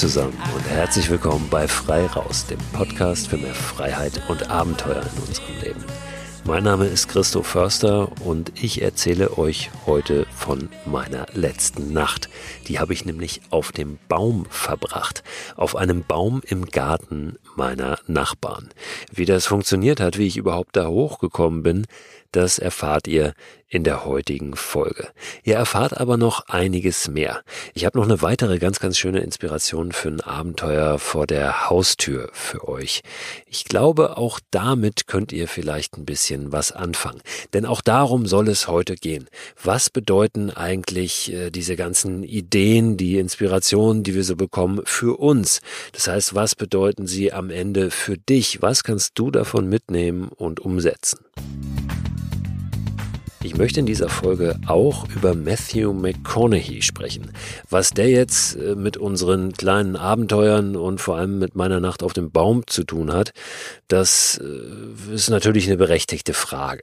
Zusammen und herzlich willkommen bei Frei Raus, dem Podcast für mehr Freiheit und Abenteuer in unserem Leben. Mein Name ist Christoph Förster und ich erzähle euch heute von meiner letzten Nacht. Die habe ich nämlich auf dem Baum verbracht. Auf einem Baum im Garten meiner Nachbarn. Wie das funktioniert hat, wie ich überhaupt da hochgekommen bin, das erfahrt ihr in der heutigen Folge. Ihr erfahrt aber noch einiges mehr. Ich habe noch eine weitere ganz, ganz schöne Inspiration für ein Abenteuer vor der Haustür für euch. Ich glaube, auch damit könnt ihr vielleicht ein bisschen was anfangen. Denn auch darum soll es heute gehen. Was bedeuten eigentlich äh, diese ganzen Ideen, die Inspirationen, die wir so bekommen, für uns? Das heißt, was bedeuten sie am Ende für dich? Was kannst du davon mitnehmen und umsetzen? Ich möchte in dieser Folge auch über Matthew McConaughey sprechen. Was der jetzt äh, mit unseren kleinen Abenteuern und vor allem mit meiner Nacht auf dem Baum zu tun hat, das äh, ist natürlich eine berechtigte Frage.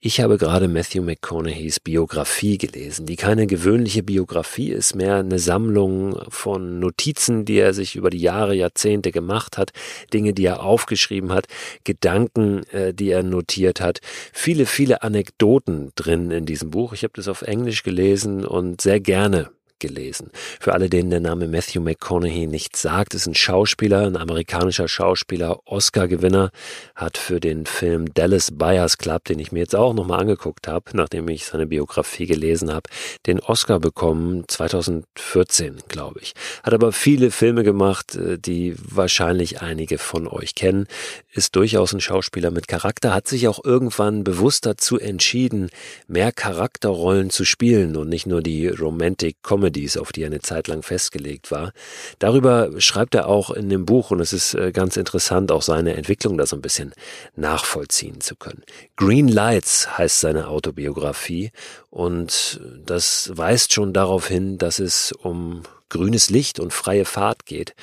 Ich habe gerade Matthew McConaugheys Biografie gelesen, die keine gewöhnliche Biografie ist, mehr eine Sammlung von Notizen, die er sich über die Jahre, Jahrzehnte gemacht hat, Dinge, die er aufgeschrieben hat, Gedanken, äh, die er notiert hat, viele, viele Anekdoten drin in diesem Buch. Ich habe das auf Englisch gelesen und sehr gerne gelesen. Für alle, denen der Name Matthew McConaughey nichts sagt, ist ein Schauspieler, ein amerikanischer Schauspieler, Oscar-Gewinner, hat für den Film Dallas Buyers Club, den ich mir jetzt auch nochmal angeguckt habe, nachdem ich seine Biografie gelesen habe, den Oscar bekommen, 2014, glaube ich. Hat aber viele Filme gemacht, äh, die wahrscheinlich einige von euch kennen, ist durchaus ein Schauspieler mit Charakter, hat sich auch irgendwann bewusst dazu entschieden, mehr Charakterrollen zu spielen und nicht nur die Romantic Comedy Comedies, auf die er eine Zeit lang festgelegt war. Darüber schreibt er auch in dem Buch und es ist äh, ganz interessant, auch seine Entwicklung da so ein bisschen nachvollziehen zu können. Green Lights heißt seine Autobiografie und das weist schon darauf hin, dass es um grünes Licht und freie Fahrt geht,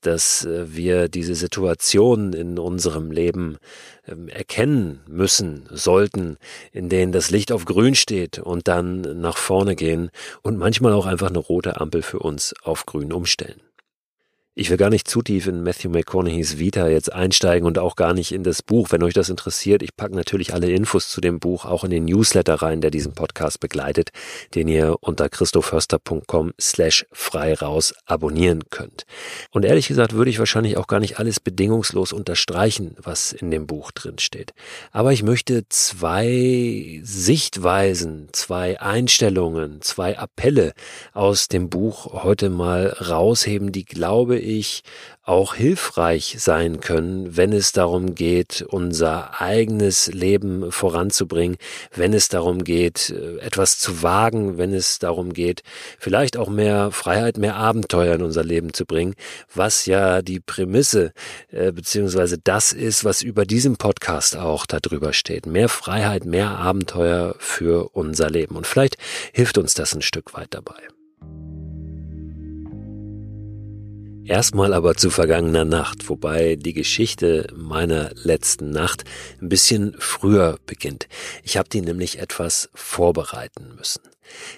dass äh, wir diese Situation in unserem Leben ähm, erkennen müssen, sollten, in denen das Licht auf grün steht und dann nach vorne gehen und manchmal auch einfach eine rote Ampel für uns auf grün umstellen. Ich will gar nicht zu tief in Matthew McConaugheys Vita jetzt einsteigen und auch gar nicht in das Buch. Wenn euch das interessiert, ich packe natürlich alle Infos zu dem Buch auch in den Newsletter rein, der diesen Podcast begleitet, den ihr unter christoförster.com slash frei raus abonnieren könnt. Und ehrlich gesagt würde ich wahrscheinlich auch gar nicht alles bedingungslos unterstreichen, was in dem Buch drin steht. Aber ich möchte zwei Sichtweisen, zwei Einstellungen, zwei Appelle aus dem Buch heute mal rausheben, die glaube ich, auch hilfreich sein können, wenn es darum geht, unser eigenes Leben voranzubringen, wenn es darum geht, äh, etwas zu wagen, wenn es darum geht, vielleicht auch mehr Freiheit, mehr Abenteuer in unser Leben zu bringen, was ja die Prämisse äh, beziehungsweise das ist, was über diesem Podcast auch darüber steht. Mehr Freiheit, mehr Abenteuer für unser Leben. Und vielleicht hilft uns das ein Stück weit dabei. Erstmal aber zu vergangener Nacht, wobei die Geschichte meiner letzten Nacht ein bisschen früher beginnt. Ich habe die nämlich etwas vorbereiten müssen.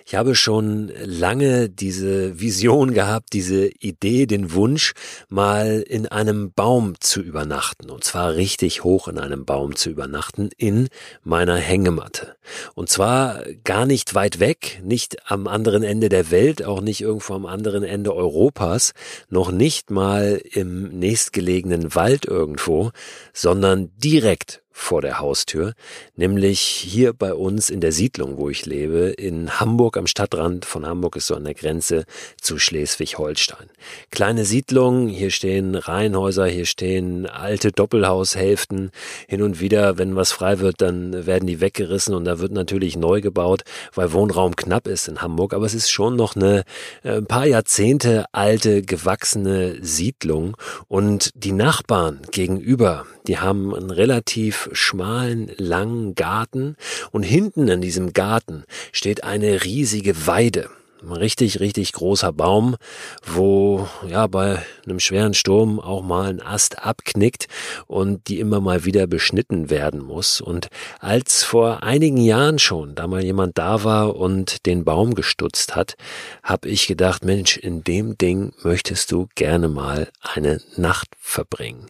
Ich habe schon lange diese Vision gehabt, diese Idee, den Wunsch, mal in einem Baum zu übernachten. Und zwar richtig hoch in einem Baum zu übernachten, in meiner Hängematte. Und zwar gar nicht weit weg, nicht am anderen Ende der Welt, auch nicht irgendwo am anderen Ende Europas, noch nicht mal im nächstgelegenen Wald irgendwo, sondern direkt vor der Haustür, nämlich hier bei uns in der Siedlung, wo ich lebe, in Hamburg am Stadtrand von Hamburg ist so an der Grenze zu Schleswig-Holstein. Kleine Siedlung, hier stehen Reihenhäuser, hier stehen alte Doppelhaushälften. Hin und wieder, wenn was frei wird, dann werden die weggerissen und da wird natürlich neu gebaut, weil Wohnraum knapp ist in Hamburg, aber es ist schon noch eine äh, ein paar Jahrzehnte alte, gewachsene Siedlung und die Nachbarn gegenüber, die haben einen relativ schmalen, langen Garten und hinten an diesem Garten steht eine riesige Weide. Ein richtig, richtig großer Baum, wo ja bei einem schweren Sturm auch mal ein Ast abknickt und die immer mal wieder beschnitten werden muss. Und als vor einigen Jahren schon da mal jemand da war und den Baum gestutzt hat, habe ich gedacht, Mensch, in dem Ding möchtest du gerne mal eine Nacht verbringen.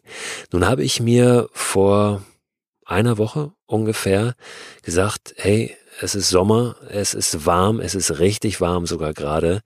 Nun habe ich mir vor einer Woche ungefähr gesagt, hey, es ist Sommer, es ist warm, es ist richtig warm sogar gerade.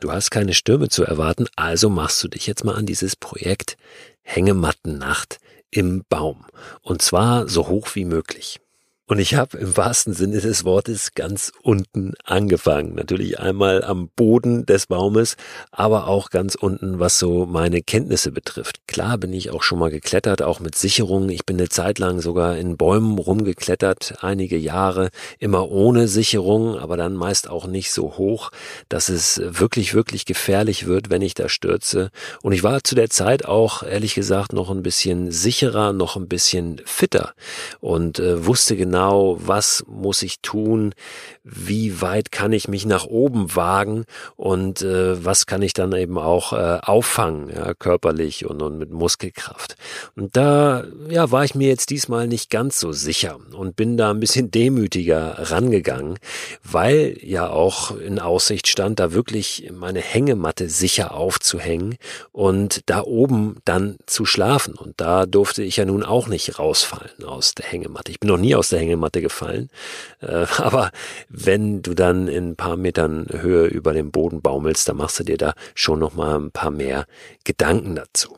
Du hast keine Stürme zu erwarten, also machst du dich jetzt mal an dieses Projekt Hängematten-Nacht im Baum. Und zwar so hoch wie möglich. Und ich habe im wahrsten Sinne des Wortes ganz unten angefangen. Natürlich einmal am Boden des Baumes, aber auch ganz unten, was so meine Kenntnisse betrifft. Klar bin ich auch schon mal geklettert, auch mit Sicherungen. Ich bin eine Zeit lang sogar in Bäumen rumgeklettert, einige Jahre, immer ohne Sicherung, aber dann meist auch nicht so hoch, dass es wirklich, wirklich gefährlich wird, wenn ich da stürze. Und ich war zu der Zeit auch, ehrlich gesagt, noch ein bisschen sicherer, noch ein bisschen fitter und äh, wusste genau, genau, was muss ich tun, wie weit kann ich mich nach oben wagen und äh, was kann ich dann eben auch äh, auffangen, ja, körperlich und, und mit Muskelkraft. Und da ja, war ich mir jetzt diesmal nicht ganz so sicher und bin da ein bisschen demütiger rangegangen, weil ja auch in Aussicht stand, da wirklich meine Hängematte sicher aufzuhängen und da oben dann zu schlafen. Und da durfte ich ja nun auch nicht rausfallen aus der Hängematte. Ich bin noch nie aus der Hängematte Hängematte gefallen. Äh, aber wenn du dann in ein paar Metern Höhe über dem Boden baumelst, dann machst du dir da schon noch mal ein paar mehr Gedanken dazu.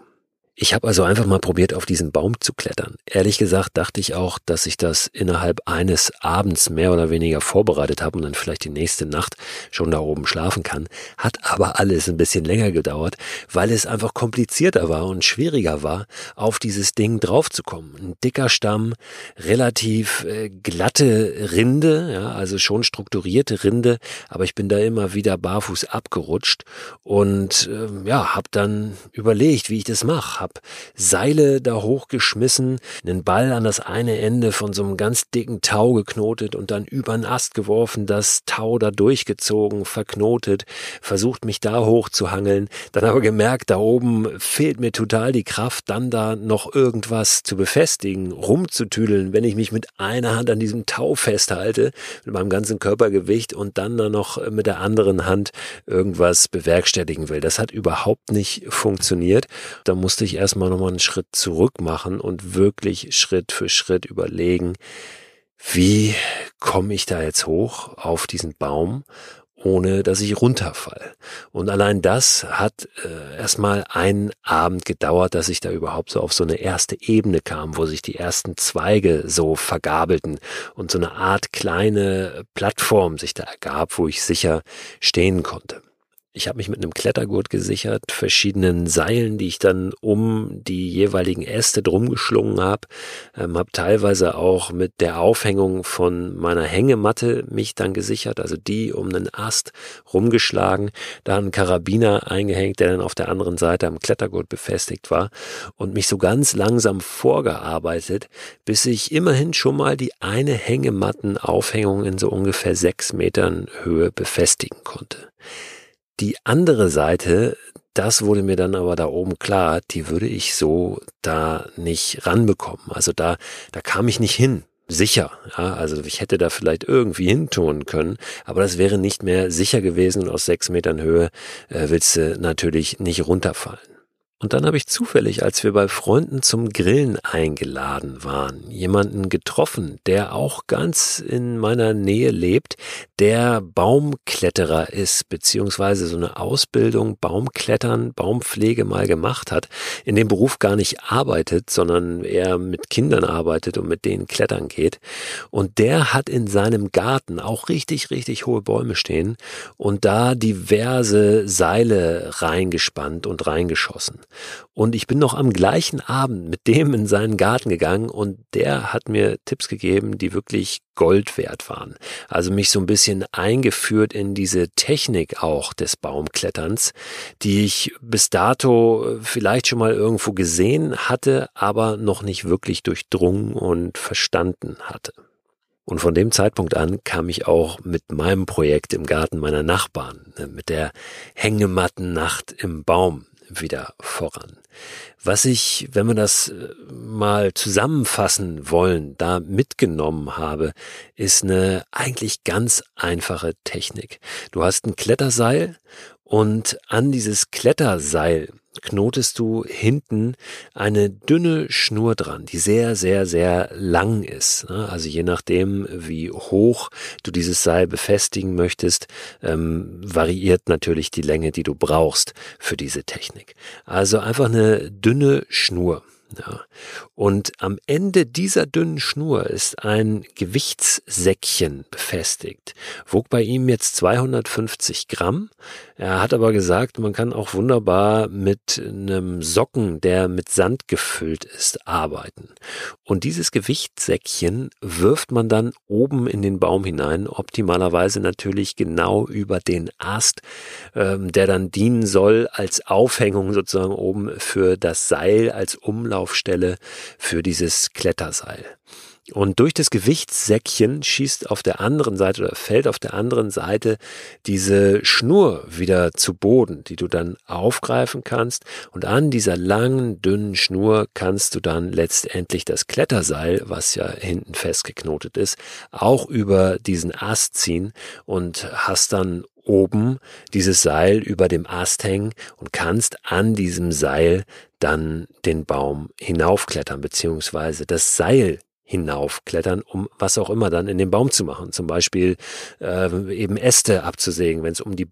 Ich habe also einfach mal probiert, auf diesen Baum zu klettern. Ehrlich gesagt dachte ich auch, dass ich das innerhalb eines Abends mehr oder weniger vorbereitet habe und dann vielleicht die nächste Nacht schon da oben schlafen kann. Hat aber alles ein bisschen länger gedauert, weil es einfach komplizierter war und schwieriger war, auf dieses Ding draufzukommen. Ein dicker Stamm, relativ äh, glatte Rinde, ja, also schon strukturierte Rinde, aber ich bin da immer wieder barfuß abgerutscht und äh, ja, habe dann überlegt, wie ich das mache habe Seile da hochgeschmissen, einen Ball an das eine Ende von so einem ganz dicken Tau geknotet und dann über einen Ast geworfen, das Tau da durchgezogen, verknotet, versucht mich da hochzuhangeln, dann aber gemerkt, da oben fehlt mir total die Kraft, dann da noch irgendwas zu befestigen, rumzutüdeln, wenn ich mich mit einer Hand an diesem Tau festhalte, mit meinem ganzen Körpergewicht und dann da noch mit der anderen Hand irgendwas bewerkstelligen will. Das hat überhaupt nicht funktioniert. Da musste ich ich erstmal nochmal einen Schritt zurück machen und wirklich Schritt für Schritt überlegen, wie komme ich da jetzt hoch auf diesen Baum, ohne dass ich runterfall. Und allein das hat äh, erstmal einen Abend gedauert, dass ich da überhaupt so auf so eine erste Ebene kam, wo sich die ersten Zweige so vergabelten und so eine Art kleine Plattform sich da ergab, wo ich sicher stehen konnte. Ich habe mich mit einem Klettergurt gesichert, verschiedenen Seilen, die ich dann um die jeweiligen Äste drum geschlungen habe, ähm, habe teilweise auch mit der Aufhängung von meiner Hängematte mich dann gesichert, also die um einen Ast rumgeschlagen, da einen Karabiner eingehängt, der dann auf der anderen Seite am Klettergurt befestigt war und mich so ganz langsam vorgearbeitet, bis ich immerhin schon mal die eine Hängemattenaufhängung in so ungefähr sechs Metern Höhe befestigen konnte. Die andere Seite, das wurde mir dann aber da oben klar, die würde ich so da nicht ranbekommen. Also da, da kam ich nicht hin. Sicher, ja, also ich hätte da vielleicht irgendwie hintun können, aber das wäre nicht mehr sicher gewesen und aus sechs Metern Höhe äh, willst du natürlich nicht runterfallen. Und dann habe ich zufällig, als wir bei Freunden zum Grillen eingeladen waren, jemanden getroffen, der auch ganz in meiner Nähe lebt, der Baumkletterer ist, beziehungsweise so eine Ausbildung Baumklettern, Baumpflege mal gemacht hat, in dem Beruf gar nicht arbeitet, sondern eher mit Kindern arbeitet und mit denen klettern geht. Und der hat in seinem Garten auch richtig, richtig hohe Bäume stehen und da diverse Seile reingespannt und reingeschossen. Und ich bin noch am gleichen Abend mit dem in seinen Garten gegangen und der hat mir Tipps gegeben, die wirklich Gold wert waren. Also mich so ein bisschen eingeführt in diese Technik auch des Baumkletterns, die ich bis dato vielleicht schon mal irgendwo gesehen hatte, aber noch nicht wirklich durchdrungen und verstanden hatte. Und von dem Zeitpunkt an kam ich auch mit meinem Projekt im Garten meiner Nachbarn, ne, mit der Hängematten-Nacht im Baum wieder voran. Was ich, wenn wir das äh, mal zusammenfassen wollen, da mitgenommen habe, ist eine eigentlich ganz einfache Technik. Du hast ein Kletterseil und an dieses Kletterseil knotest du hinten eine dünne Schnur dran, die sehr, sehr, sehr lang ist. Ne? Also je nachdem, wie hoch du dieses Seil befestigen möchtest, ähm, variiert natürlich die Länge, die du brauchst für diese Technik. Also einfach eine dünne Schnur. Ja. Und am Ende dieser dünnen Schnur ist ein Gewichtssäckchen befestigt. Wog bei ihm jetzt 250 Gramm. Er hat aber gesagt, man kann auch wunderbar mit einem Socken, der mit Sand gefüllt ist, arbeiten. Und dieses Gewichtssäckchen wirft man dann oben in den Baum hinein, optimalerweise natürlich genau über den Ast, ähm, der dann dienen soll als Aufhängung sozusagen oben für das Seil, als Umlaufstelle für dieses Kletterseil. Und durch das Gewichtssäckchen schießt auf der anderen Seite oder fällt auf der anderen Seite diese Schnur wieder zu Boden, die du dann aufgreifen kannst. Und an dieser langen, dünnen Schnur kannst du dann letztendlich das Kletterseil, was ja hinten festgeknotet ist, auch über diesen Ast ziehen und hast dann oben dieses Seil über dem Ast hängen und kannst an diesem Seil dann den Baum hinaufklettern, beziehungsweise das Seil hinaufklettern, um was auch immer dann in den Baum zu machen. Zum Beispiel äh, eben Äste abzusägen, wenn es um die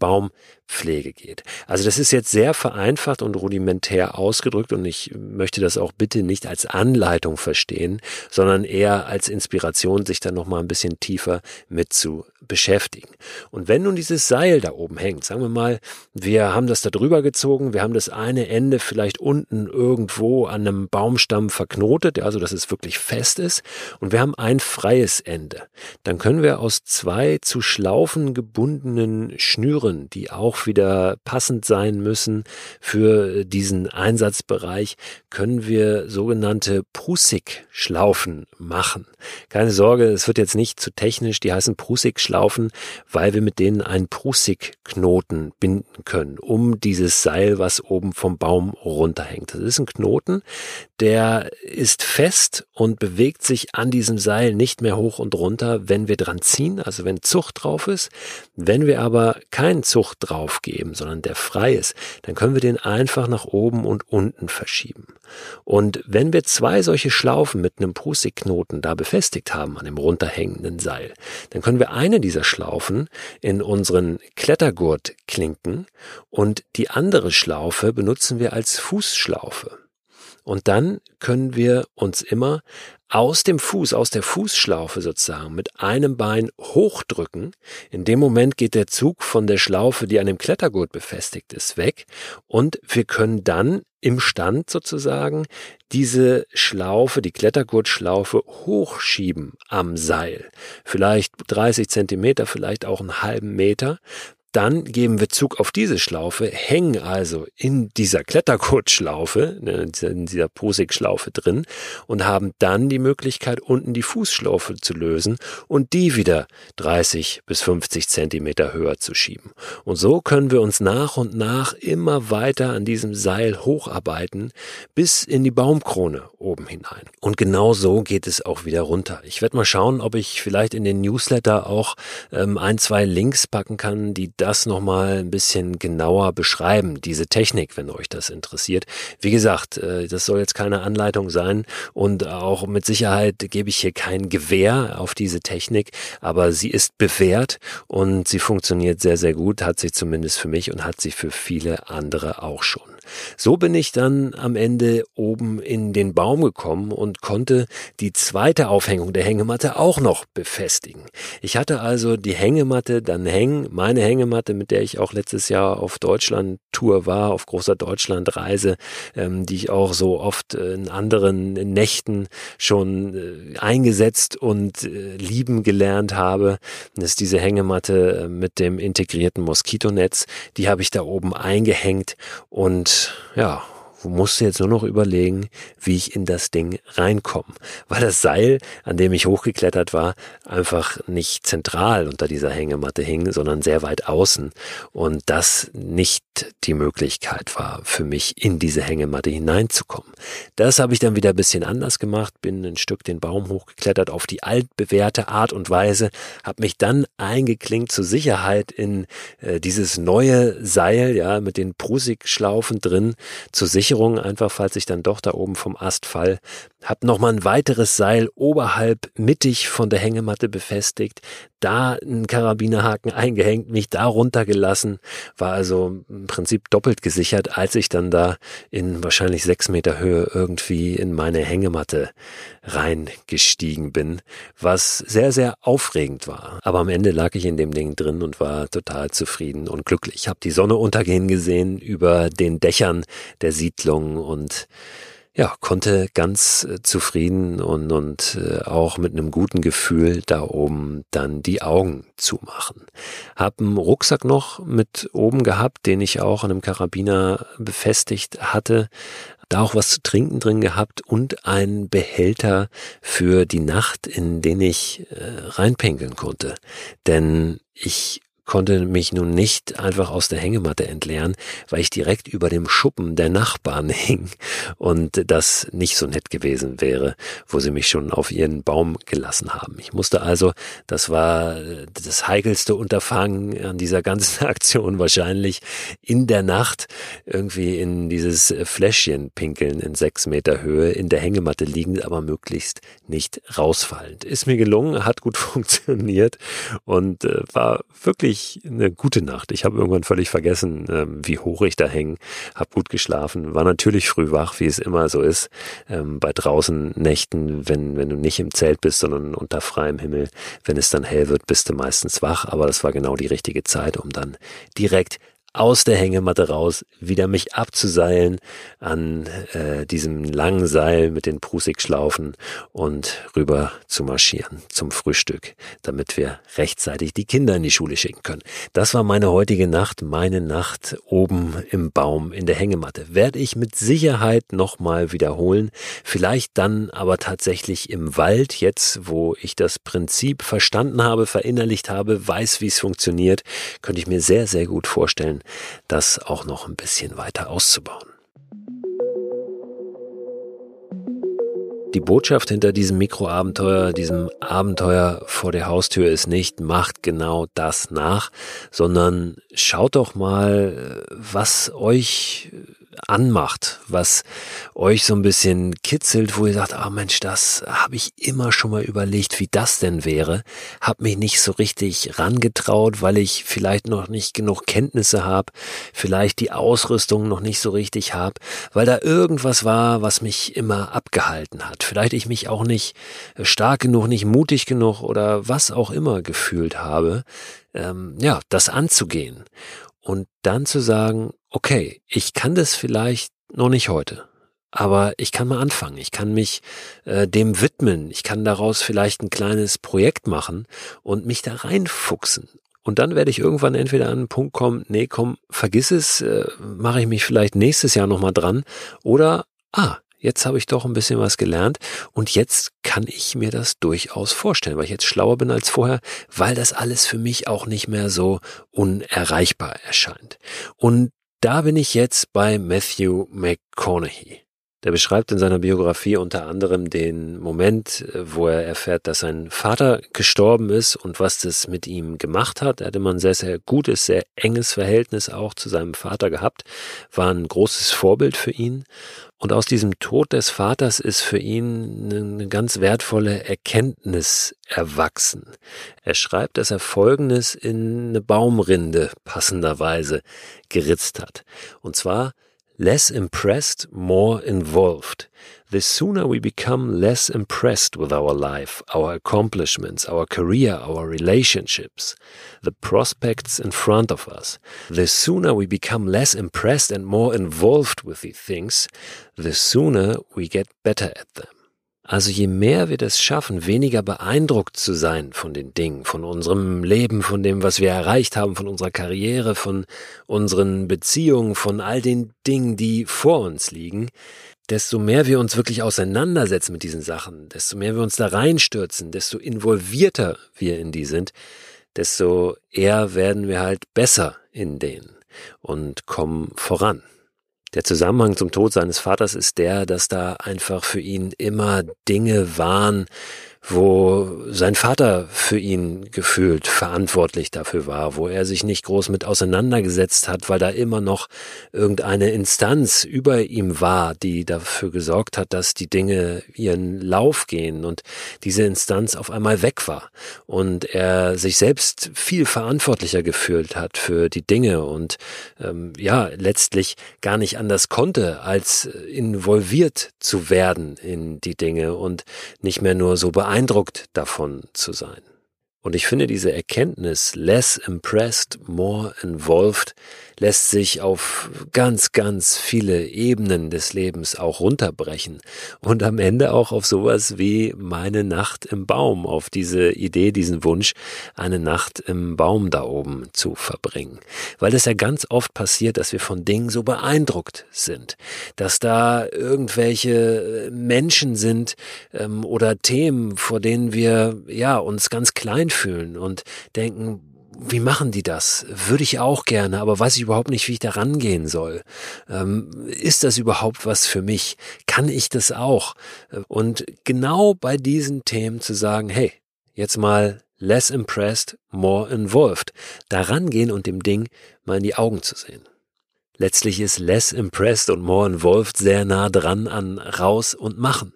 Baumpflege geht. Also das ist jetzt sehr vereinfacht und rudimentär ausgedrückt und ich möchte das auch bitte nicht als Anleitung verstehen, sondern eher als Inspiration, sich dann nochmal ein bisschen tiefer mit zu beschäftigen. Und wenn nun dieses Seil da oben hängt, sagen wir mal, wir haben das da drüber gezogen, wir haben das eine Ende vielleicht unten irgendwo an einem Baumstamm verknotet, also dass es wirklich fest ist, und wir haben ein freies Ende. Dann können wir aus zwei zu Schlaufen gebundenen Schnüren, die auch wieder passend sein müssen für diesen Einsatzbereich, können wir sogenannte Prusik-Schlaufen machen. Keine Sorge, es wird jetzt nicht zu technisch, die heißen Prusik-Schlaufen, weil wir mit denen einen Prusik-Knoten binden können, um dieses Seil, was oben vom Baum runterhängt. Das ist ein Knoten, der ist fest und bewegt sich an diesem Seil nicht mehr hoch und runter, wenn wir dran ziehen, also wenn Zucht drauf ist. Wenn wir aber keinen Zucht drauf geben, sondern der frei ist, dann können wir den einfach nach oben und unten verschieben. Und wenn wir zwei solche Schlaufen mit einem Prusik-Knoten da befestigt haben an dem runterhängenden Seil, dann können wir eine dieser Schlaufen in unseren Klettergurt klinken und die andere Schlaufe benutzen wir als Fußschlaufe. Und dann können wir uns immer aus dem Fuß, aus der Fußschlaufe sozusagen mit einem Bein hochdrücken. In dem Moment geht der Zug von der Schlaufe, die an dem Klettergurt befestigt ist, weg und wir können dann im Stand sozusagen diese Schlaufe, die Klettergurtschlaufe hochschieben am Seil. Vielleicht 30 Zentimeter, vielleicht auch einen halben Meter. Dann geben wir Zug auf diese Schlaufe, hängen also in dieser Klettergurtschlaufe, ne, in dieser Posig-Schlaufe drin und haben dann die Möglichkeit, unten die Fußschlaufe zu lösen und die wieder 30 bis 50 Zentimeter höher zu schieben. Und so können wir uns nach und nach immer weiter an diesem Seil hocharbeiten bis in die Baumkrone oben hinein. Und genau so geht es auch wieder runter. Ich werde mal schauen, ob ich vielleicht in den Newsletter auch ähm, ein, zwei Links packen kann, die das nochmal ein bisschen genauer beschreiben, diese Technik, wenn euch das interessiert. Wie gesagt, äh, das soll jetzt keine Anleitung sein und auch mit Sicherheit gebe ich hier kein Gewehr auf diese Technik, aber sie ist bewährt und sie funktioniert sehr, sehr gut, hat sie zumindest für mich und hat sie für viele andere auch schon. So bin ich dann am Ende oben in den Baum gekommen und konnte die zweite Aufhängung der Hängematte auch noch befestigen. Ich hatte also die Hängematte dann hängen, meine Hängematte, mit der ich auch letztes Jahr auf Deutschland-Tour war, auf großer Deutschland-Reise, ähm, die ich auch so oft in anderen Nächten schon äh, eingesetzt und äh, lieben gelernt habe. Das ist diese Hängematte äh, mit dem integrierten Moskitonetz. Die habe ich da oben eingehängt und ja, musste jetzt nur noch überlegen, wie ich in das Ding reinkomme, weil das Seil, an dem ich hochgeklettert war, einfach nicht zentral unter dieser Hängematte hing, sondern sehr weit außen und das nicht die Möglichkeit war für mich in diese Hängematte hineinzukommen. Das habe ich dann wieder ein bisschen anders gemacht, bin ein Stück den Baum hochgeklettert auf die altbewährte Art und Weise, habe mich dann eingeklinkt zur Sicherheit in äh, dieses neue Seil, ja, mit den Prusik-Schlaufen drin, zur Sicherung einfach, falls ich dann doch da oben vom Ast fall, hab nochmal ein weiteres Seil oberhalb mittig von der Hängematte befestigt, da einen Karabinerhaken eingehängt, mich da runtergelassen, war also im Prinzip doppelt gesichert, als ich dann da in wahrscheinlich sechs Meter Höhe irgendwie in meine Hängematte reingestiegen bin, was sehr, sehr aufregend war. Aber am Ende lag ich in dem Ding drin und war total zufrieden und glücklich. Ich habe die Sonne untergehen gesehen über den Dächern der Siedlung und ja, konnte ganz äh, zufrieden und, und äh, auch mit einem guten Gefühl da oben dann die Augen zumachen. Hab einen Rucksack noch mit oben gehabt, den ich auch an einem Karabiner befestigt hatte. Da auch was zu trinken drin gehabt und einen Behälter für die Nacht, in den ich äh, reinpinkeln konnte. Denn ich konnte mich nun nicht einfach aus der Hängematte entleeren, weil ich direkt über dem Schuppen der Nachbarn hing und das nicht so nett gewesen wäre, wo sie mich schon auf ihren Baum gelassen haben. Ich musste also, das war das heikelste Unterfangen an dieser ganzen Aktion wahrscheinlich, in der Nacht irgendwie in dieses Fläschchen pinkeln in sechs Meter Höhe, in der Hängematte liegend, aber möglichst nicht rausfallend. Ist mir gelungen, hat gut funktioniert und äh, war wirklich wirklich eine gute Nacht. Ich habe irgendwann völlig vergessen, ähm, wie hoch ich da hänge, habe gut geschlafen, war natürlich früh wach, wie es immer so ist, ähm, bei draußen Nächten, wenn, wenn du nicht im Zelt bist, sondern unter freiem Himmel, wenn es dann hell wird, bist du meistens wach, aber das war genau die richtige Zeit, um dann direkt aus der Hängematte raus, wieder mich abzuseilen an äh, diesem langen Seil mit den Prusik-Schlaufen und rüber zu marschieren zum Frühstück, damit wir rechtzeitig die Kinder in die Schule schicken können. Das war meine heutige Nacht, meine Nacht oben im Baum in der Hängematte. Werde ich mit Sicherheit nochmal wiederholen, vielleicht dann aber tatsächlich im Wald, jetzt wo ich das Prinzip verstanden habe, verinnerlicht habe, weiß, wie es funktioniert, könnte ich mir sehr, sehr gut vorstellen, das auch noch ein bisschen weiter auszubauen. Die Botschaft hinter diesem Mikroabenteuer, diesem Abenteuer vor der Haustür ist nicht, macht genau das nach, sondern schaut doch mal, was euch anmacht, was euch so ein bisschen kitzelt, wo ihr sagt, ah Mensch, das habe ich immer schon mal überlegt, wie das denn wäre, hab mich nicht so richtig rangetraut, weil ich vielleicht noch nicht genug Kenntnisse habe, vielleicht die Ausrüstung noch nicht so richtig habe, weil da irgendwas war, was mich immer abgehalten hat. Vielleicht ich mich auch nicht stark genug, nicht mutig genug oder was auch immer gefühlt habe, ähm, ja, das anzugehen und dann zu sagen, okay, ich kann das vielleicht noch nicht heute, aber ich kann mal anfangen, ich kann mich äh, dem widmen, ich kann daraus vielleicht ein kleines Projekt machen und mich da reinfuchsen. Und dann werde ich irgendwann entweder an einen Punkt kommen, nee, komm, vergiss es, äh, mache ich mich vielleicht nächstes Jahr nochmal dran, oder, ah, jetzt habe ich doch ein bisschen was gelernt und jetzt kann ich mir das durchaus vorstellen, weil ich jetzt schlauer bin als vorher, weil das alles für mich auch nicht mehr so unerreichbar erscheint. Und da bin ich jetzt bei Matthew McConaughey. Der beschreibt in seiner Biografie unter anderem den Moment, wo er erfährt, dass sein Vater gestorben ist und was das mit ihm gemacht hat. Er hatte immer ein sehr, sehr gutes, sehr enges Verhältnis auch zu seinem Vater gehabt, war ein großes Vorbild für ihn. Und aus diesem Tod des Vaters ist für ihn eine ganz wertvolle Erkenntnis erwachsen. Er schreibt, dass er Folgendes in eine Baumrinde passenderweise geritzt hat. Und zwar, less impressed, more involved. The sooner we become less impressed with our life, our accomplishments, our career, our relationships, the prospects in front of us, the sooner we become less impressed and more involved with the things, the sooner we get better at them. Also je mehr wir das schaffen, weniger beeindruckt zu sein von den Dingen, von unserem Leben, von dem, was wir erreicht haben, von unserer Karriere, von unseren Beziehungen, von all den Dingen, die vor uns liegen, desto mehr wir uns wirklich auseinandersetzen mit diesen Sachen, desto mehr wir uns da reinstürzen, desto involvierter wir in die sind, desto eher werden wir halt besser in denen und kommen voran. Der Zusammenhang zum Tod seines Vaters ist der, dass da einfach für ihn immer Dinge waren, wo sein Vater für ihn gefühlt verantwortlich dafür war, wo er sich nicht groß mit auseinandergesetzt hat, weil da immer noch irgendeine Instanz über ihm war, die dafür gesorgt hat, dass die Dinge ihren Lauf gehen und diese Instanz auf einmal weg war. Und er sich selbst viel verantwortlicher gefühlt hat für die Dinge und ähm, ja, letztlich gar nicht anders konnte, als involviert zu werden in die Dinge und nicht mehr nur so beantwortet beeindruckt davon zu sein. Und ich finde diese Erkenntnis, less impressed, more involved, lässt sich auf ganz, ganz viele Ebenen des Lebens auch runterbrechen und am Ende auch auf sowas wie meine Nacht im Baum, auf diese Idee, diesen Wunsch, eine Nacht im Baum da oben zu verbringen. Weil es ja ganz oft passiert, dass wir von Dingen so beeindruckt sind, dass da irgendwelche Menschen sind ähm, oder Themen, vor denen wir ja uns ganz klein fühlen und denken, wie machen die das? Würde ich auch gerne, aber weiß ich überhaupt nicht, wie ich da rangehen soll. Ähm, ist das überhaupt was für mich? Kann ich das auch? Und genau bei diesen Themen zu sagen, hey, jetzt mal less impressed, more involved. Da rangehen und dem Ding mal in die Augen zu sehen. Letztlich ist less impressed und more involved sehr nah dran an raus und machen.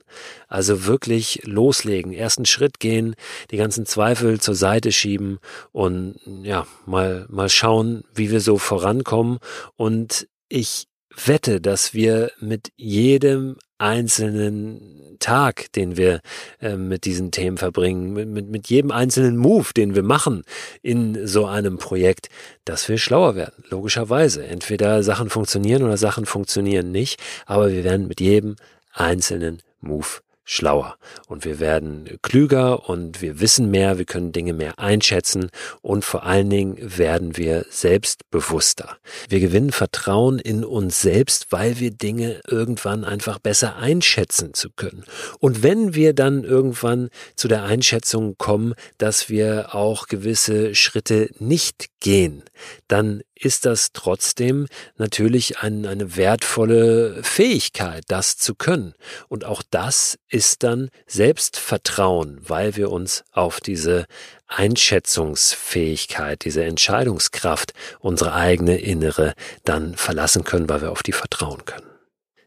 Also wirklich loslegen, ersten Schritt gehen, die ganzen Zweifel zur Seite schieben und ja, mal, mal schauen, wie wir so vorankommen. Und ich wette, dass wir mit jedem einzelnen Tag, den wir äh, mit diesen Themen verbringen, mit, mit, mit jedem einzelnen Move, den wir machen in so einem Projekt, dass wir schlauer werden, logischerweise. Entweder Sachen funktionieren oder Sachen funktionieren nicht, aber wir werden mit jedem einzelnen Move schlauer und wir werden klüger und wir wissen mehr, wir können Dinge mehr einschätzen und vor allen Dingen werden wir selbstbewusster. Wir gewinnen Vertrauen in uns selbst, weil wir Dinge irgendwann einfach besser einschätzen zu können. Und wenn wir dann irgendwann zu der Einschätzung kommen, dass wir auch gewisse Schritte nicht gehen, dann ist das trotzdem natürlich ein, eine wertvolle Fähigkeit, das zu können. Und auch das ist dann Selbstvertrauen, weil wir uns auf diese Einschätzungsfähigkeit, diese Entscheidungskraft, unsere eigene innere dann verlassen können, weil wir auf die vertrauen können.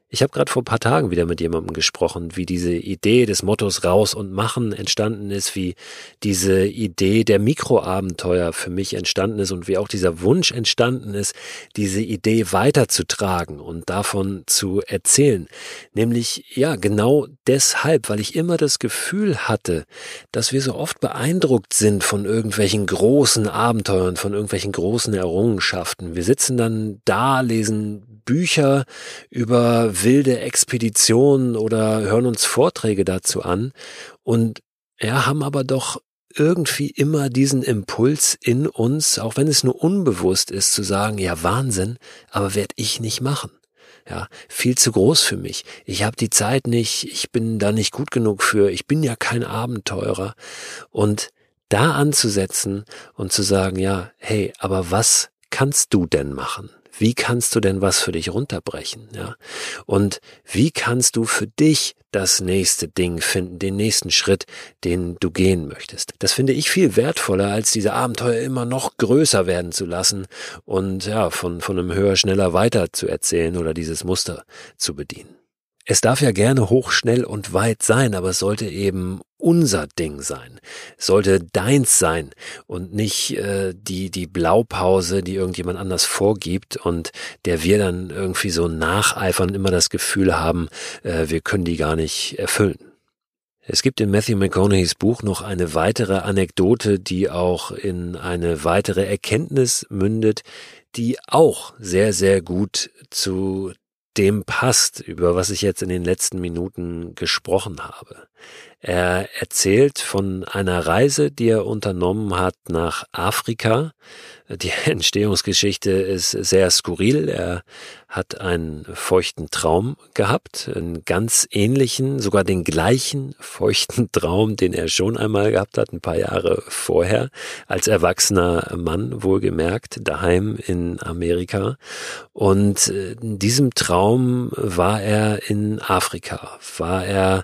Ich habe gerade vor ein paar Tagen wieder mit jemandem gesprochen, wie diese Idee des Mottos raus und machen entstanden ist, wie diese Idee der Mikroabenteuer für mich entstanden ist und wie auch dieser Wunsch entstanden ist, diese Idee weiterzutragen und davon zu erzählen. Nämlich, ja, genau deshalb, weil ich immer das Gefühl hatte, dass wir so oft beeindruckt sind von irgendwelchen großen Abenteuern, von irgendwelchen großen Errungenschaften. Wir sitzen dann da, lesen Bücher über wilde Expeditionen oder hören uns Vorträge dazu an und ja, haben aber doch irgendwie immer diesen Impuls in uns, auch wenn es nur unbewusst ist, zu sagen, ja Wahnsinn, aber werde ich nicht machen. Ja, viel zu groß für mich. Ich habe die Zeit nicht, ich bin da nicht gut genug für, ich bin ja kein Abenteurer. Und da anzusetzen und zu sagen, ja, hey, aber was kannst du denn machen? Wie kannst du denn was für dich runterbrechen? Ja? Und wie kannst du für dich das nächste Ding finden, den nächsten Schritt, den du gehen möchtest? Das finde ich viel wertvoller, als diese Abenteuer immer noch größer werden zu lassen und ja, von, von einem höher, schneller weiter zu erzählen oder dieses Muster zu bedienen. Es darf ja gerne hoch, schnell und weit sein, aber es sollte eben unser Ding sein. Es sollte deins sein und nicht äh, die, die Blaupause, die irgendjemand anders vorgibt und der wir dann irgendwie so nacheifern, immer das Gefühl haben, äh, wir können die gar nicht erfüllen. Es gibt in Matthew McConaughey's Buch noch eine weitere Anekdote, die auch in eine weitere Erkenntnis mündet, die auch sehr, sehr gut zu dem passt, über was ich jetzt in den letzten Minuten gesprochen habe. Er erzählt von einer Reise, die er unternommen hat nach Afrika. Die Entstehungsgeschichte ist sehr skurril. Er hat einen feuchten Traum gehabt, einen ganz ähnlichen, sogar den gleichen feuchten Traum, den er schon einmal gehabt hat, ein paar Jahre vorher, als erwachsener Mann, wohlgemerkt, daheim in Amerika. Und in diesem Traum war er in Afrika, war er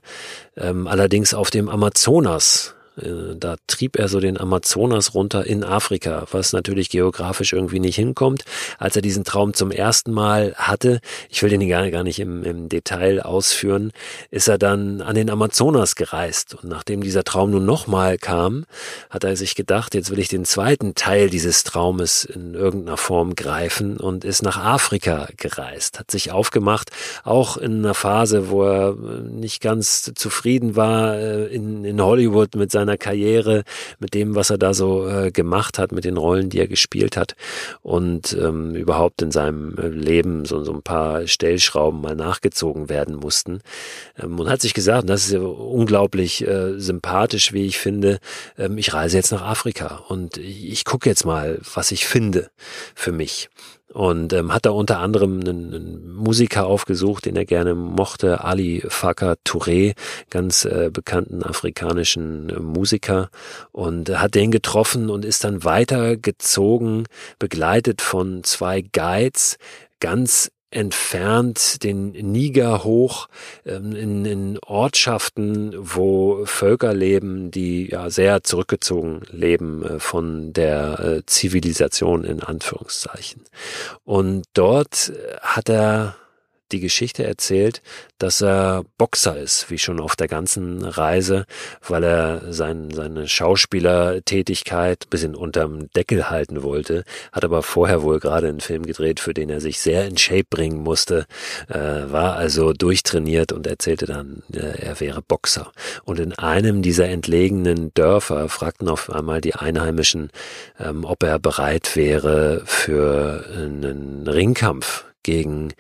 ähm, allerdings auf dem Amazonas äh, da trieb er so den Amazonas runter in Afrika, was natürlich geografisch irgendwie nicht hinkommt. Als er diesen Traum zum ersten Mal hatte, ich will den gar, gar nicht im, im Detail ausführen, ist er dann an den Amazonas gereist. Und nachdem dieser Traum nun nochmal kam, hat er sich gedacht, jetzt will ich den zweiten Teil dieses Traumes in irgendeiner Form greifen und ist nach Afrika gereist, hat sich aufgemacht, auch in einer Phase, wo er nicht ganz zufrieden war äh, in, in Hollywood mit seinem seiner Karriere, mit dem, was er da so äh, gemacht hat, mit den Rollen, die er gespielt hat und ähm, überhaupt in seinem äh, Leben so, so ein paar Stellschrauben mal nachgezogen werden mussten. Ähm, und hat sich gesagt, das ist ja unglaublich äh, sympathisch, wie ich finde, ähm, ich reise jetzt nach Afrika und ich, ich gucke jetzt mal, was ich finde für mich und ähm, hat da unter anderem einen, einen Musiker aufgesucht, den er gerne mochte, Ali Fakar Touré, ganz äh, bekannten afrikanischen äh, Musiker. Und äh, hat den getroffen und ist dann weitergezogen, begleitet von zwei Guides, ganz entfernt den Niger hoch ähm, in, in Ortschaften, wo Völker leben, die ja sehr zurückgezogen leben äh, von der äh, Zivilisation in Anführungszeichen. Und dort äh, hat er die Geschichte erzählt, dass er Boxer ist, wie schon auf der ganzen Reise, weil er sein, seine Schauspielertätigkeit ein bisschen unterm Deckel halten wollte, hat aber vorher wohl gerade einen Film gedreht, für den er sich sehr in Shape bringen musste, äh, war also durchtrainiert und erzählte dann, äh, er wäre Boxer. Und in einem dieser entlegenen Dörfer fragten auf einmal die Einheimischen, ähm, ob er bereit wäre für einen Ringkampf gegen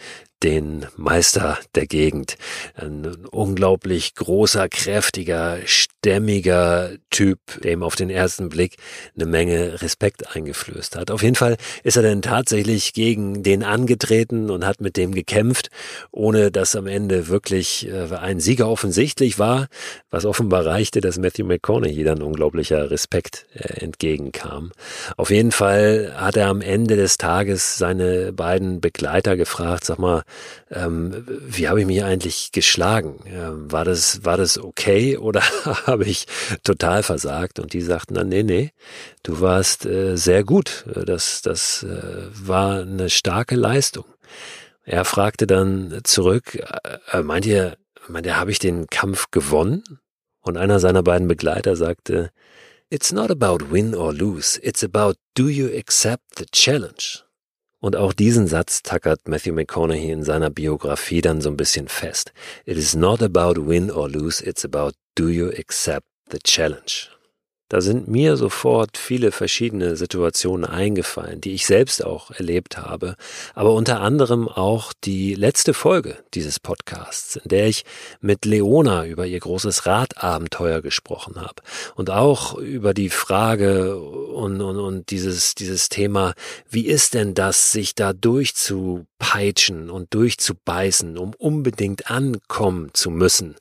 den Meister der Gegend. Ein unglaublich großer, kräftiger, stämmiger Typ, der ihm auf den ersten Blick eine Menge Respekt eingeflößt hat. Auf jeden Fall ist er dann tatsächlich gegen den angetreten und hat mit dem gekämpft, ohne dass am Ende wirklich äh, ein Sieger offensichtlich war, was offenbar reichte, dass Matthew McConaughey dann unglaublicher Respekt äh, entgegenkam. Auf jeden Fall hat er am Ende des Tages seine beiden Begleiter gefragt, sag mal, ähm, wie habe ich mich eigentlich geschlagen? Ähm, war das, war das okay oder habe ich total versagt? Und die sagten dann, nee, nee, du warst äh, sehr gut. Das, das äh, war eine starke Leistung. Er fragte dann zurück, äh, meint ihr, meint ihr, habe ich den Kampf gewonnen? Und einer seiner beiden Begleiter sagte, It's not about win or lose, it's about do you accept the challenge? Und auch diesen Satz tackert Matthew McConaughey in seiner Biografie dann so ein bisschen fest. It is not about win or lose, it's about do you accept the challenge. Da sind mir sofort viele verschiedene Situationen eingefallen, die ich selbst auch erlebt habe, aber unter anderem auch die letzte Folge dieses Podcasts, in der ich mit Leona über ihr großes Radabenteuer gesprochen habe und auch über die Frage und, und, und dieses, dieses Thema, wie ist denn das, sich da durchzu durchzupeitschen und durchzubeißen, um unbedingt ankommen zu müssen?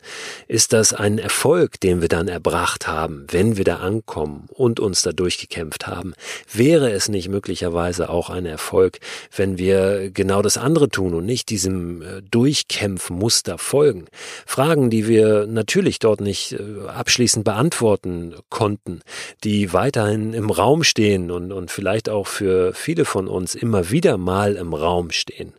Ist das ein Erfolg, den wir dann erbracht haben, wenn wir da ankommen und uns da durchgekämpft haben? Wäre es nicht möglicherweise auch ein Erfolg, wenn wir genau das andere tun und nicht diesem äh, Durchkämpfmuster folgen? Fragen, die wir natürlich dort nicht äh, abschließend beantworten konnten, die weiterhin im Raum stehen und, und vielleicht auch für viele von uns immer wieder mal im Raum stehen.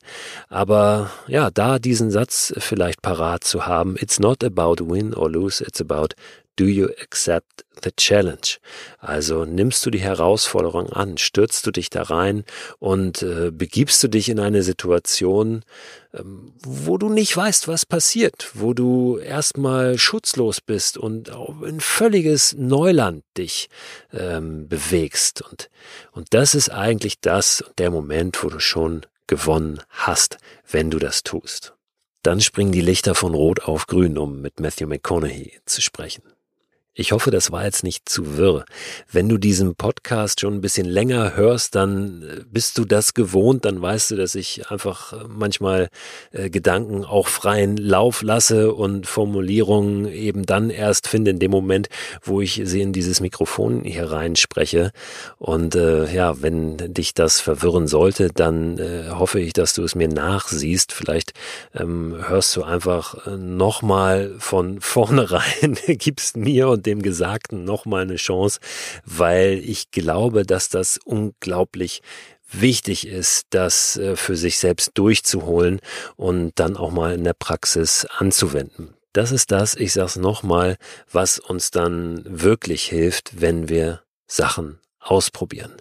Aber ja, da diesen Satz vielleicht parat zu haben, it's not about win or lose, it's about Do you accept the challenge? Also nimmst du die Herausforderung an, stürzt du dich da rein und äh, begibst du dich in eine Situation, ähm, wo du nicht weißt, was passiert, wo du erstmal schutzlos bist und in völliges Neuland dich ähm, bewegst. Und, und das ist eigentlich das, der Moment, wo du schon gewonnen hast, wenn du das tust. Dann springen die Lichter von Rot auf Grün, um mit Matthew McConaughey zu sprechen. Ich hoffe, das war jetzt nicht zu wirr. Wenn du diesen Podcast schon ein bisschen länger hörst, dann äh, bist du das gewohnt, dann weißt du, dass ich einfach äh, manchmal äh, Gedanken auch freien Lauf lasse und Formulierungen eben dann erst finde in dem Moment, wo ich sie in dieses Mikrofon hier reinspreche. Und äh, ja, wenn dich das verwirren sollte, dann äh, hoffe ich, dass du es mir nachsiehst. Vielleicht ähm, hörst du einfach äh, nochmal von vornherein, gibst mir und dem Gesagten nochmal eine Chance, weil ich glaube, dass das unglaublich wichtig ist, das äh, für sich selbst durchzuholen und dann auch mal in der Praxis anzuwenden. Das ist das, ich sag's nochmal, was uns dann wirklich hilft, wenn wir Sachen ausprobieren.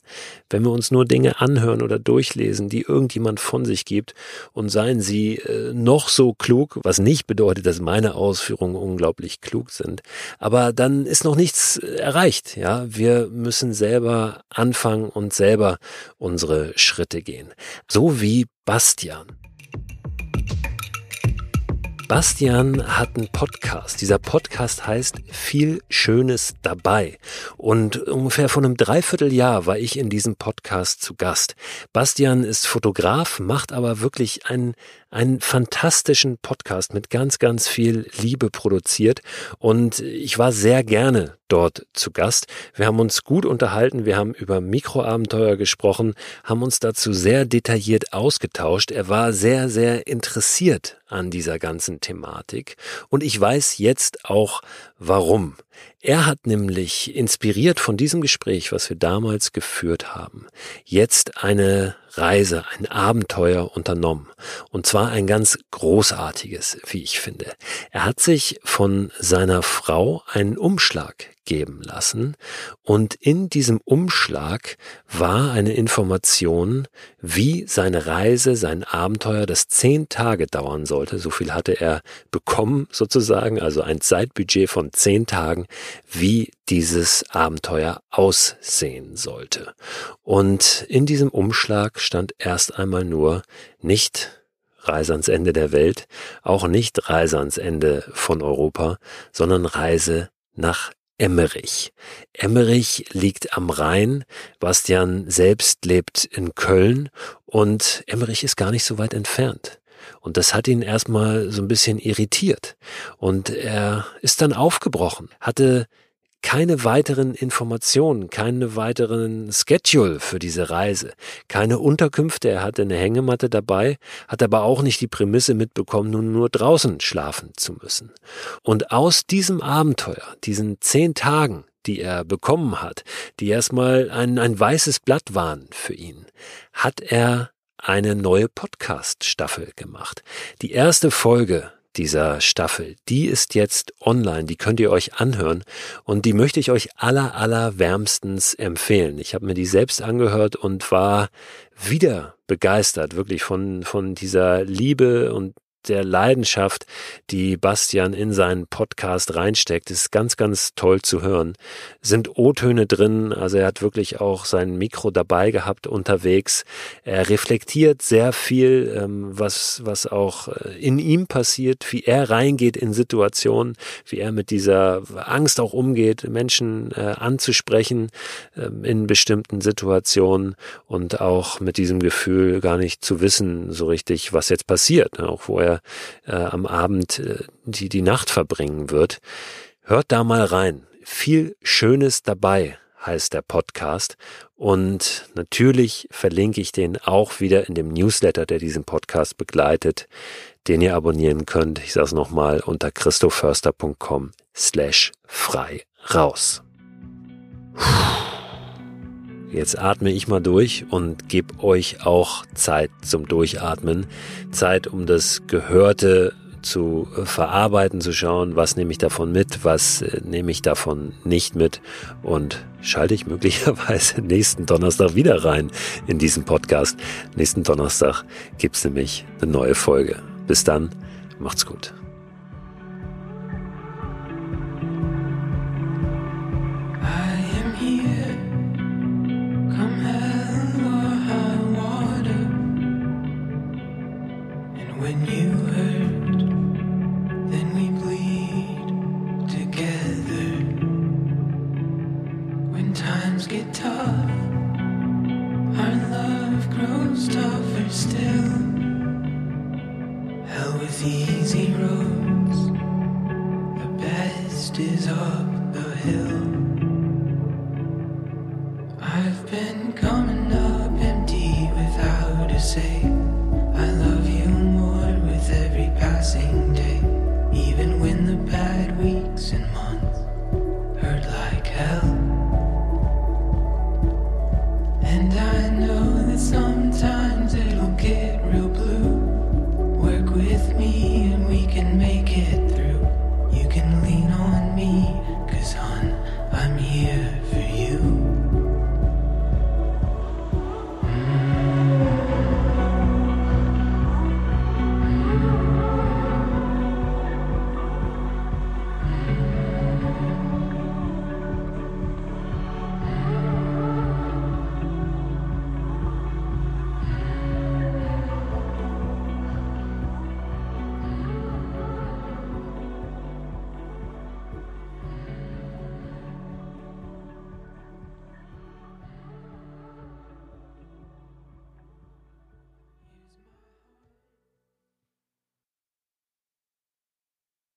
Wenn wir uns nur Dinge anhören oder durchlesen, die irgendjemand von sich gibt und seien sie äh, noch so klug, was nicht bedeutet, dass meine Ausführungen unglaublich klug sind, aber dann ist noch nichts äh, erreicht, ja? Wir müssen selber anfangen und selber unsere Schritte gehen. So wie Bastian. Bastian hat einen Podcast. Dieser Podcast heißt Viel Schönes dabei. Und ungefähr vor einem Dreivierteljahr war ich in diesem Podcast zu Gast. Bastian ist Fotograf, macht aber wirklich einen einen fantastischen Podcast mit ganz, ganz viel Liebe produziert und ich war sehr gerne dort zu Gast. Wir haben uns gut unterhalten, wir haben über Mikroabenteuer gesprochen, haben uns dazu sehr detailliert ausgetauscht. Er war sehr, sehr interessiert an dieser ganzen Thematik und ich weiß jetzt auch warum. Er hat nämlich inspiriert von diesem Gespräch, was wir damals geführt haben, jetzt eine Reise, ein Abenteuer unternommen. Und zwar ein ganz großartiges, wie ich finde. Er hat sich von seiner Frau einen Umschlag geben lassen und in diesem Umschlag war eine Information, wie seine Reise, sein Abenteuer, das zehn Tage dauern sollte. So viel hatte er bekommen sozusagen, also ein Zeitbudget von zehn Tagen, wie dieses Abenteuer aussehen sollte. Und in diesem Umschlag stand erst einmal nur nicht Reise ans Ende der Welt, auch nicht Reise ans Ende von Europa, sondern Reise nach Emmerich. Emmerich liegt am Rhein. Bastian selbst lebt in Köln und Emmerich ist gar nicht so weit entfernt. Und das hat ihn erstmal so ein bisschen irritiert. Und er ist dann aufgebrochen, hatte keine weiteren Informationen, keine weiteren Schedule für diese Reise, keine Unterkünfte. Er hatte eine Hängematte dabei, hat aber auch nicht die Prämisse mitbekommen, nun nur draußen schlafen zu müssen. Und aus diesem Abenteuer, diesen zehn Tagen, die er bekommen hat, die erstmal ein, ein weißes Blatt waren für ihn, hat er eine neue Podcast-Staffel gemacht. Die erste Folge dieser Staffel, die ist jetzt online, die könnt ihr euch anhören und die möchte ich euch aller, aller wärmstens empfehlen. Ich habe mir die selbst angehört und war wieder begeistert, wirklich von, von dieser Liebe und der Leidenschaft, die Bastian in seinen Podcast reinsteckt, ist ganz, ganz toll zu hören. Sind O-Töne drin, also er hat wirklich auch sein Mikro dabei gehabt unterwegs. Er reflektiert sehr viel, ähm, was, was auch äh, in ihm passiert, wie er reingeht in Situationen, wie er mit dieser Angst auch umgeht, Menschen äh, anzusprechen äh, in bestimmten Situationen und auch mit diesem Gefühl gar nicht zu wissen so richtig, was jetzt passiert, ne? auch wo er äh, am Abend äh, die, die Nacht verbringen wird. Hört da mal rein. Viel Schönes dabei heißt der Podcast. Und natürlich verlinke ich den auch wieder in dem Newsletter, der diesen Podcast begleitet, den ihr abonnieren könnt. Ich sage es nochmal unter christoförster.com slash frei raus. Puh. Jetzt atme ich mal durch und gebe euch auch Zeit zum Durchatmen. Zeit, um das Gehörte zu verarbeiten, zu schauen, was nehme ich davon mit, was äh, nehme ich davon nicht mit und schalte ich möglicherweise nächsten Donnerstag wieder rein in diesen Podcast. Nächsten Donnerstag gibt's nämlich eine neue Folge. Bis dann, macht's gut.